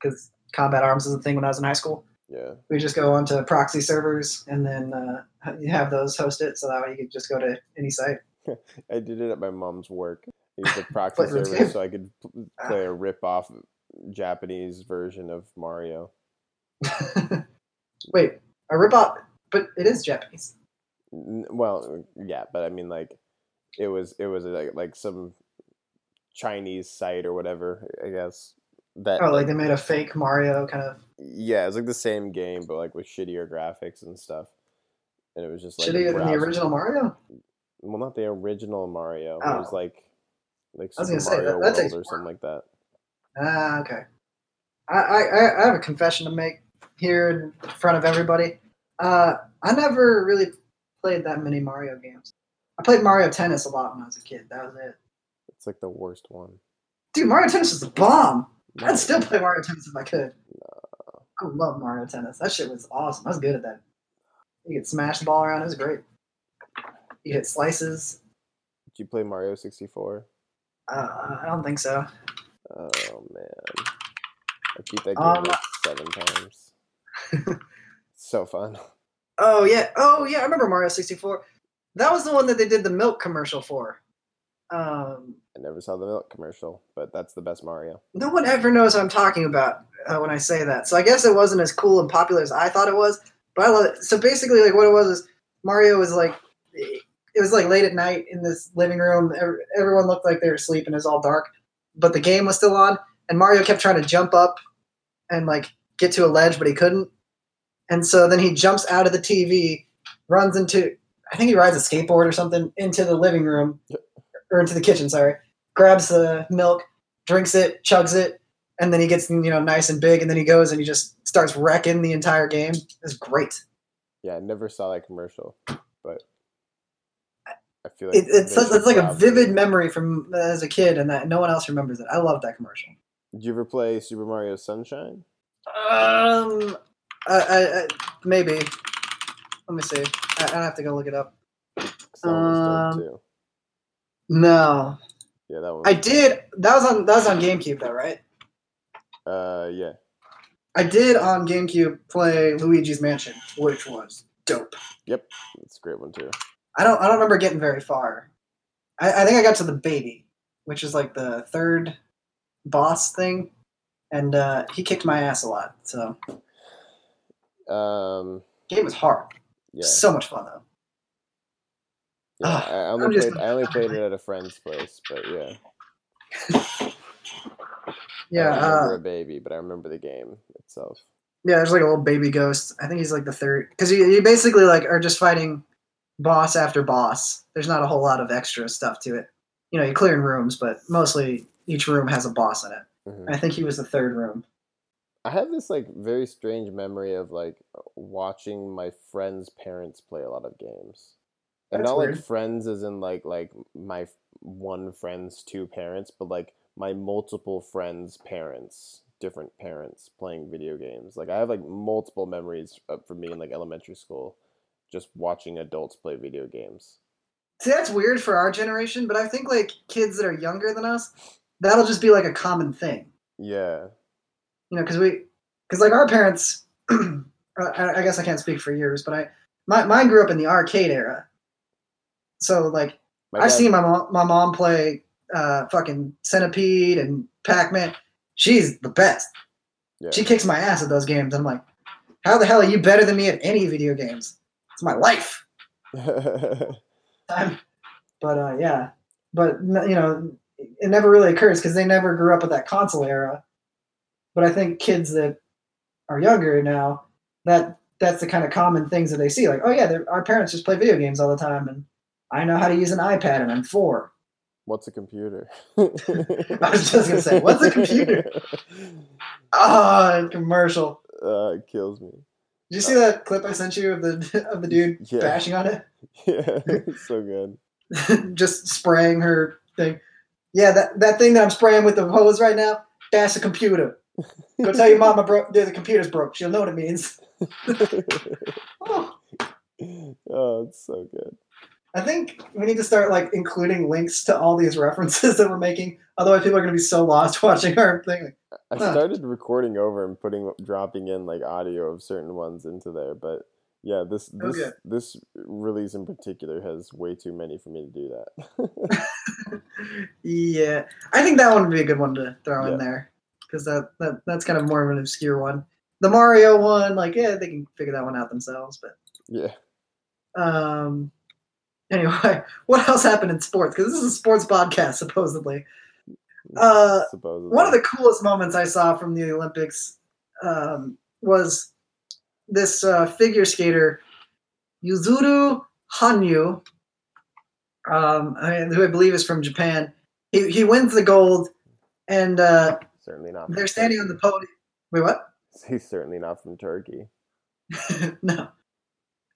because Combat Arms is a thing when I was in high school. Yeah, we just go onto proxy servers and then uh, you have those host it so that way you can just go to any site. I did it at my mom's work. I used a proxy server so I could play a rip-off Japanese version of Mario. Wait, a ripoff, but it is Japanese. Well, yeah, but I mean, like, it was it was like like some Chinese site or whatever. I guess that. Oh, like they made a fake Mario kind of yeah, it's like the same game, but like with shittier graphics and stuff. And it was just like shittier than the original Mario. Well, not the original Mario. It was Oh. like like I was Super gonna say, that- that World or work. something like that. Ah, okay. I, I I- I have a confession to make here in front of everybody. Uh, I never really played that many Mario games. I played Mario Tennis a lot when I was a kid. That was it. It's like the worst one. Dude, Mario Tennis is a bomb. No, I'd still play Mario Tennis if I could. I love Mario Tennis. That shit was awesome. I was good at that. You could smash the ball around. It was great. You hit slices. Did you play Mario 64? Uh, I don't think so. Oh man, I beat that game Um, like seven times. so fun. Oh yeah. Oh yeah. I remember Mario 64. That was the one that they did the milk commercial for. Um, I never saw the milk commercial, but that's the best Mario. no one ever knows what I'm talking about uh, when I say that. So I guess it wasn't as cool and popular as I thought it was, but I love it. So basically, like what it was is Mario was like, it was like late at night in this living room. Everyone looked like they were asleep and it was all dark, but the game was still on, and Mario kept trying to jump up and like get to a ledge, but he couldn't. And so then he jumps out of the TV, runs into, I think he rides a skateboard or something into the living room or into the kitchen, sorry, grabs the milk, drinks it, chugs it, and then he gets you know nice and big, and then he goes and he just starts wrecking the entire game. It's great. Yeah, I never saw that commercial, but I feel like It, it's such, it's like a vivid memory from uh, as a kid, and that no one else remembers it. I love that commercial. Did you ever play Super Mario Sunshine? Um, I, I, I maybe. Let me see. I, I have to go look it up. Um, too. No, Yeah, that one. I did. That was on that was on GameCube though, right? Uh, yeah. I did on GameCube play Luigi's Mansion, which was dope. Yep, it's a great one too. I don't I don't remember getting very far. I, I think I got to the baby, which is like the third boss thing, and uh, he kicked my ass a lot. So Um, game was hard. Yeah, So much fun though. yeah. Ah, I only played. I only played it at a friend's place, but yeah. Yeah, I remember uh, a baby, but I remember the game itself. yeah. There's like a little baby ghost. I think he's like the third because you, you basically like are just fighting boss after boss. There's not a whole lot of extra stuff to it. You know, you're clearing rooms, but mostly each room has a boss in it. Mhm. I think he was the third room. I have this like very strange memory of like watching my friends' parents play a lot of games, and That's not weird. like friends as in like like my one friend's two parents, but like my multiple friends' parents, different parents playing video games. Like I have like multiple memories for me in like elementary school, just watching adults play video games. See, that's weird for our generation, but I think like kids that are younger than us, that'll just be like a common thing. Yeah, You know, because we, because like our parents, I, I guess I can't speak for yours, but I, my, mine grew up in the arcade era. So like my I've dad- seen my mom, my mom play uh, fucking Centipede and Pac Man. She's the best. Yeah. She kicks my ass at those games. I'm like, how the hell are you better than me at any video games? It's my life. time. But uh, yeah, but you know, it never really occurs because they never grew up with that console era. But I think kids that are younger now, that that's the kind of common things that they see. Like, oh yeah, our parents just play video games all the time, and I know how to use an iPad, and I'm four. What's a computer? I was just gonna say, what's a computer? Ah, commercial. Uh, it kills me. Did you see that clip I sent you of the of the dude Yeah. bashing on it? Yeah, so good. just spraying her thing. Yeah, that, that thing that I'm spraying with the hose right now, that's a computer. Go tell your mama bro- the computer's broke. She'll know what it means. Oh, oh, it's so good. I think we need to start like including links to all these references that we're making. Otherwise, people are going to be so lost watching our thing. I started recording over and putting dropping in like audio of certain ones into there, but yeah, this oh, this Okay. this release in particular has way too many for me to do that. yeah, I think that one would be a good one to throw Yeah. in there because that, that that's kind of more of an obscure one. The Mario one, like, yeah, they can figure that one out themselves. But yeah. Um. Anyway, what else happened in sports? Because this is a sports podcast, supposedly. Uh, supposedly. One of the coolest moments I saw from the Olympics um, was this uh, figure skater, Yuzuru Hanyu, um, who I believe is from Japan. He, he wins the gold, and uh, certainly not. they're standing on the podium. Wait, what? He's certainly not from Turkey. no.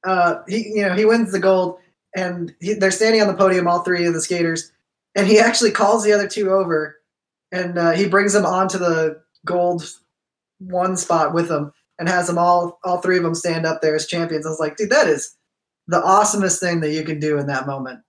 Uh, he, you know, he wins the gold, and he, they're standing on the podium, all three of the skaters, and he actually calls the other two over, and uh, he brings them onto the gold one spot with him, and has them all all three of them stand up there as champions. I was like, dude, that is the awesomest thing that you can do in that moment.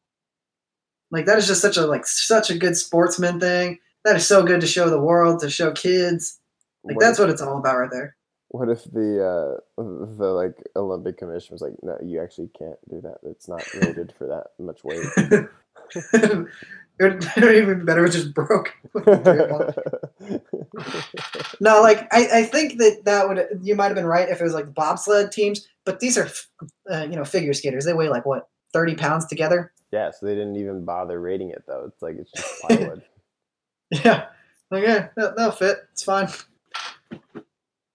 Like that is just such a like such a good sportsman thing. That is so good to show the world, to show kids. Like What that's if- what it's all about right there. What if the uh, the like Olympic Commission was like, no, you actually can't do that. It's not rated for that much weight. it would even better if it just broke. no, like I, I think that that would you might have been right if it was like bobsled teams, but these are uh, you know figure skaters. They weigh like what thirty pounds together. yeah, so they didn't even bother rating it though. It's like it's just plywood. Yeah, like yeah, they'll, they'll fit. It's fine.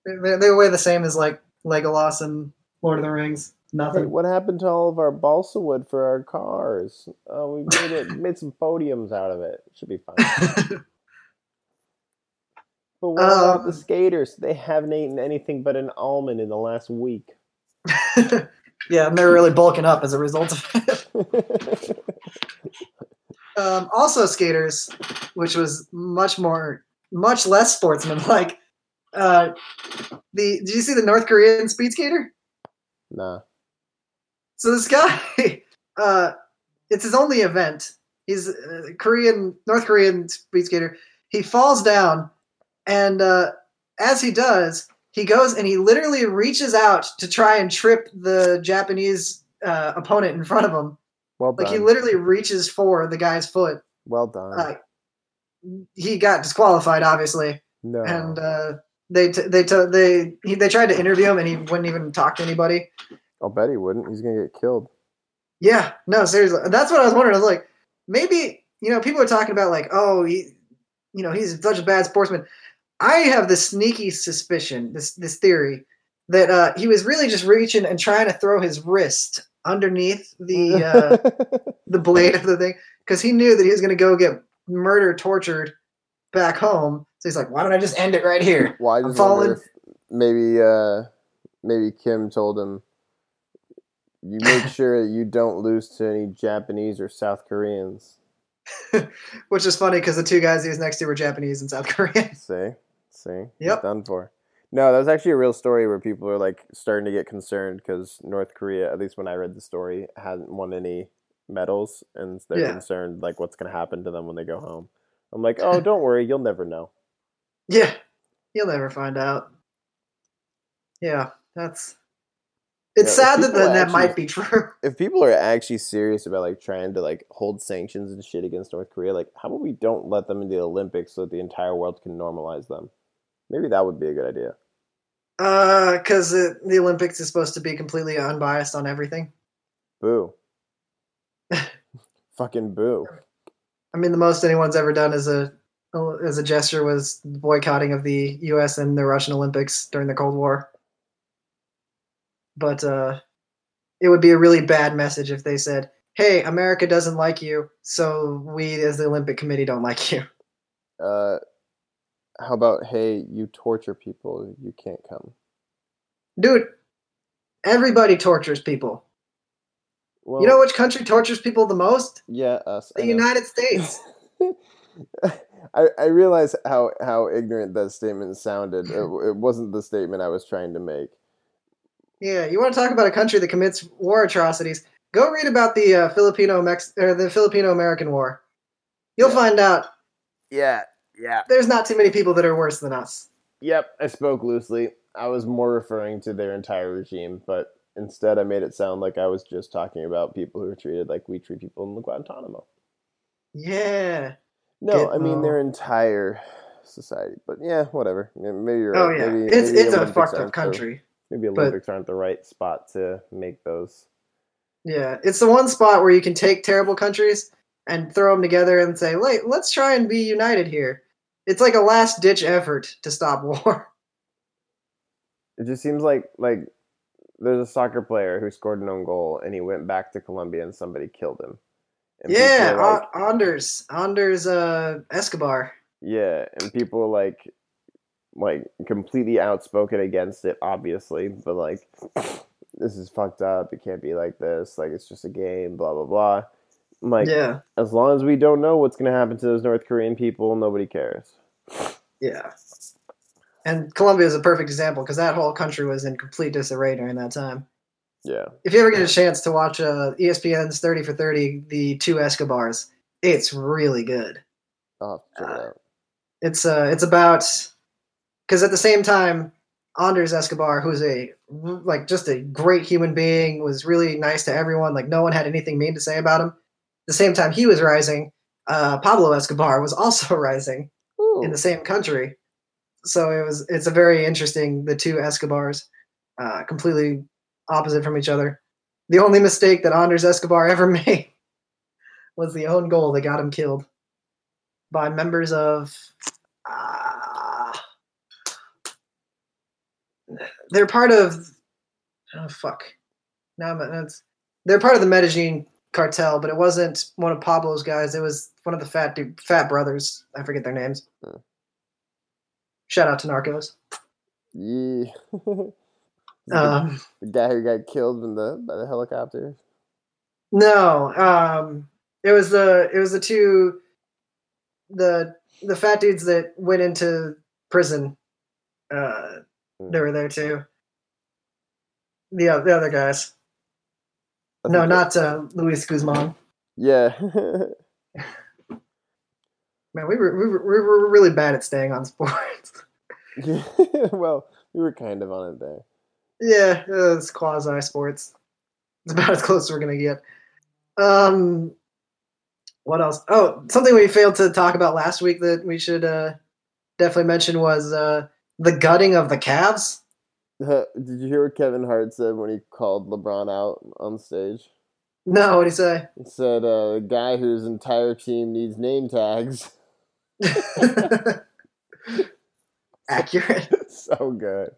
They, they weigh the same as like Legolas and Lord of the Rings. Hey, Nothing. what happened to all of our balsa wood for our cars? Oh, we made it, made some podiums out of it. Should be fine. But what about the Um, skaters? They haven't eaten anything but an almond in the last week. yeah, and they're really bulking up as a result of it. Um, also, skaters, which was much more, much less sportsmanlike. Uh, the did you see the North Korean speed skater? nah. So this guy, uh, it's his only event. He's a Korean, North Korean speed skater. He falls down, and uh, as he does, he goes and he literally reaches out to try and trip the Japanese uh, opponent in front of him. Well Like he literally reaches for the guy's foot. well done. Uh, he got disqualified, obviously, no. and uh, they t- they t- they he, they tried to interview him, and he wouldn't even talk to anybody. I'll bet he wouldn't. He's gonna get killed. Yeah, no, seriously. That's what I was wondering. I was like, maybe you know, people are talking about like, oh, he, you know, he's such a bad sportsman. I have this sneaky suspicion, this this theory that uh, he was really just reaching and trying to throw his wrist underneath the uh, the blade of the thing because he knew that he was going to go get murdered, tortured back home. So he's like, why don't I just end it right here? well, I'm falling. maybe uh, maybe Kim told him you make sure that you don't lose to any Japanese or South Koreans. Which is funny because the two guys he was next to were Japanese and South Korean. See, see, He's Yep. done for. No, that was actually a real story where people are like starting to get concerned because North Korea, at least when I read the story, hadn't won any medals, and they're Yeah. concerned like what's going to happen to them when they go home. I'm like, oh, don't worry, you'll never know. Yeah, you'll never find out. Yeah, that's. It's Yeah, sad that that, actually- might be true. If people are actually serious about like trying to like hold sanctions and shit against North Korea, like how about we don't let them into the Olympics so that the entire world can normalize them? Maybe that would be a good idea. Uh, because the Olympics is supposed to be completely unbiased on everything. Boo. Fucking boo. I mean, the most anyone's ever done as a as a gesture was boycotting of the U.S. and the Russian Olympics during the Cold War. But uh, it would be a really bad message if they said, "Hey, America doesn't like you, so we, as the Olympic Committee, don't like you." Uh, how about hey, you torture people, you can't come. Dude, everybody tortures people. Well, you know which country tortures people the most? Yeah, us. The. United States. I, I realize how, how ignorant that statement sounded. It, it wasn't the statement I was trying to make. yeah, you want to talk about a country that commits war atrocities? Go read about the uh, Filipino Mex- or the Filipino American War. You'll Yeah. find out Yeah, yeah. there's not too many people that are worse than us. Yep, I spoke loosely. I was more referring to their entire regime, but instead I made it sound like I was just talking about people who are treated like we treat people in Guantanamo. Yeah. No, I mean their entire society. But yeah, whatever. Maybe you're Oh right. yeah. Maybe, it's maybe it's a fucked up the- country. maybe Olympics aren't the right spot to make those. Yeah, it's the one spot where you can take terrible countries and throw them together and say, "Wait, let's try and be united here." It's like a last ditch effort to stop war. It just seems like like there's a soccer player who scored an own goal and he went back to Colombia and somebody killed him. And yeah, like, A- Anders, Anders uh, Escobar. Yeah, and people are like like completely outspoken against it, obviously, but like this is fucked up. It can't be like this. Like it's just a game. Blah blah blah. I'm like, yeah, as long as we don't know what's gonna happen to those North Korean people, nobody cares. yeah. And Colombia is a perfect example because that whole country was in complete disarray during that time. Yeah. If you ever get a chance to watch uh, ESPN's 30 for 30, the two Escobars, it's really good. I'll have to check it Uh. It's uh, it's about because at the same time, Anders Escobar, who's a like just a great human being, was really nice to everyone. Like no one had anything mean to say about him. At the same time he was rising, uh, Pablo Escobar was also rising in the same country. So it was it's a very interesting the two Escobars, uh, completely opposite from each other. The only mistake that Anders Escobar ever made was the own goal that got him killed by members of. Uh, they're part of. Oh fuck! No, that's they're part of the Medellin cartel, but it wasn't one of Pablo's guys. It was one of the fat dude, fat brothers. I forget their names. Shout out to Narcos. Yeah. the, Um, the guy who got killed in the by the helicopter. no, um, it was the it was the two the the fat dudes that went into prison. Uh, Hmm. they were there too. The the other guys. No, not uh, Luis Guzman. Yeah. Man, we were, we were we were really bad at staying on sports. well, we were kind of on it there. yeah, it's quasi sports. It's about as close as we're gonna get. Um, what else? Oh, something we failed to talk about last week that we should uh, definitely mention was uh, the gutting of the Cavs. Did you hear what Kevin Hart said when he called LeBron out on stage? No, what did he say? He said, uh, "A guy whose entire team needs name tags." Accurate. so good.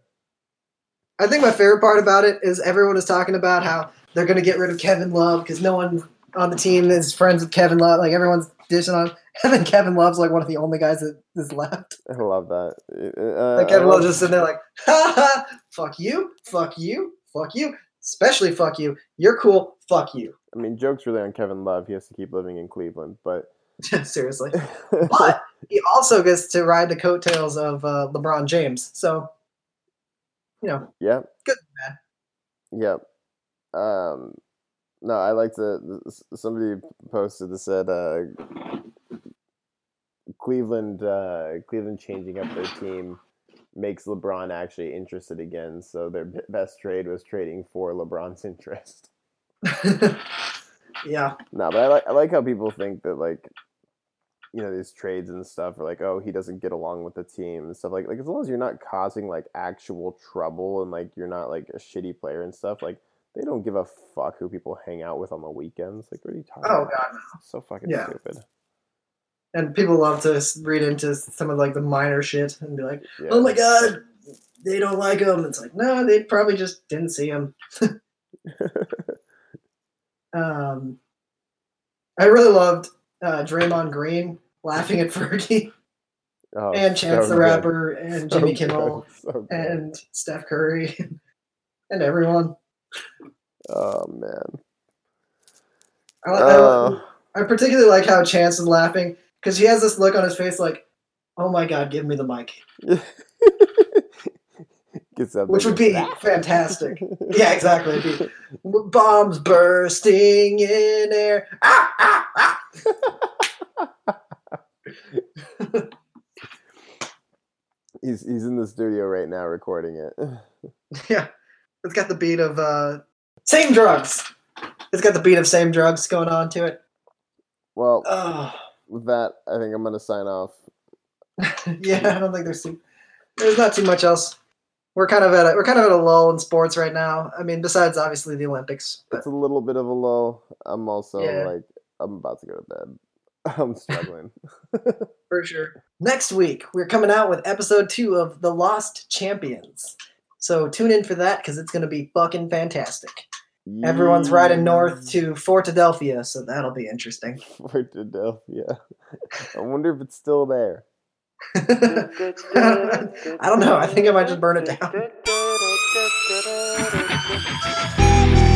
I think my favorite part about it is everyone is talking about how they're going to get rid of Kevin Love because no one on the team is friends with Kevin Love. Like everyone's dishing on, and then Kevin Love's like one of the only guys that is left. I love that. Uh, Like Kevin love- just sitting there like, ha ha, fuck you, fuck you, fuck you, especially fuck you. You're cool, fuck you. I mean, jokes really on Kevin Love. He has to keep living in Cleveland, but Seriously. But he also gets to ride the coattails of uh, LeBron James. So, you know, Yep. Good, man. Yep. Um, no, I like to. Somebody posted that said uh, Cleveland, uh, Cleveland changing up their team makes LeBron actually interested again. So their best trade was trading for LeBron's interest. yeah. No, but I like I like how people think that like you know these trades and stuff are like oh he doesn't get along with the team and stuff like like as long as you're not causing like actual trouble and like you're not like a shitty player and stuff like they don't give a fuck who people hang out with on the weekends like what are you talking Oh, about God. no. so fucking Yeah. stupid And people love to read into some of like the minor shit and be like, yeah. oh my God, they don't like him. It's like, no, they probably just didn't see him. Um, I really loved uh, Draymond Green laughing at Fergie oh, and Chance so the good. Rapper and So Jimmy good, Kimmel so good. and Steph Curry and everyone. Oh man I, I, Oh. I particularly like how Chance is laughing because he has this look on his face like, oh my God, give me the mic. Which would be goes, fantastic. Yeah, exactly. Be, bombs bursting in air. Ah, ah, ah. he's he's in the studio right now recording it Yeah, it's got the beat of uh, same drugs. It's got the beat of same drugs going on to it. well Oh, with that i think i'm gonna sign off yeah, I don't think there's too, there's not too much else. We're kind of at a, we're kind of at a lull in sports right now. I mean, besides obviously the Olympics, but it's a little bit of a lull. I'm also Yeah. like I'm about to go to bed. I'm struggling. for sure. Next week, we're coming out with episode two of The Lost Champions. So tune in for that because it's going to be fucking fantastic. Everyone's riding north to Fort Fortadelphia, so that'll be interesting. Fort Fortadelphia. I wonder if it's still there. I don't know. I think I might just burn it down.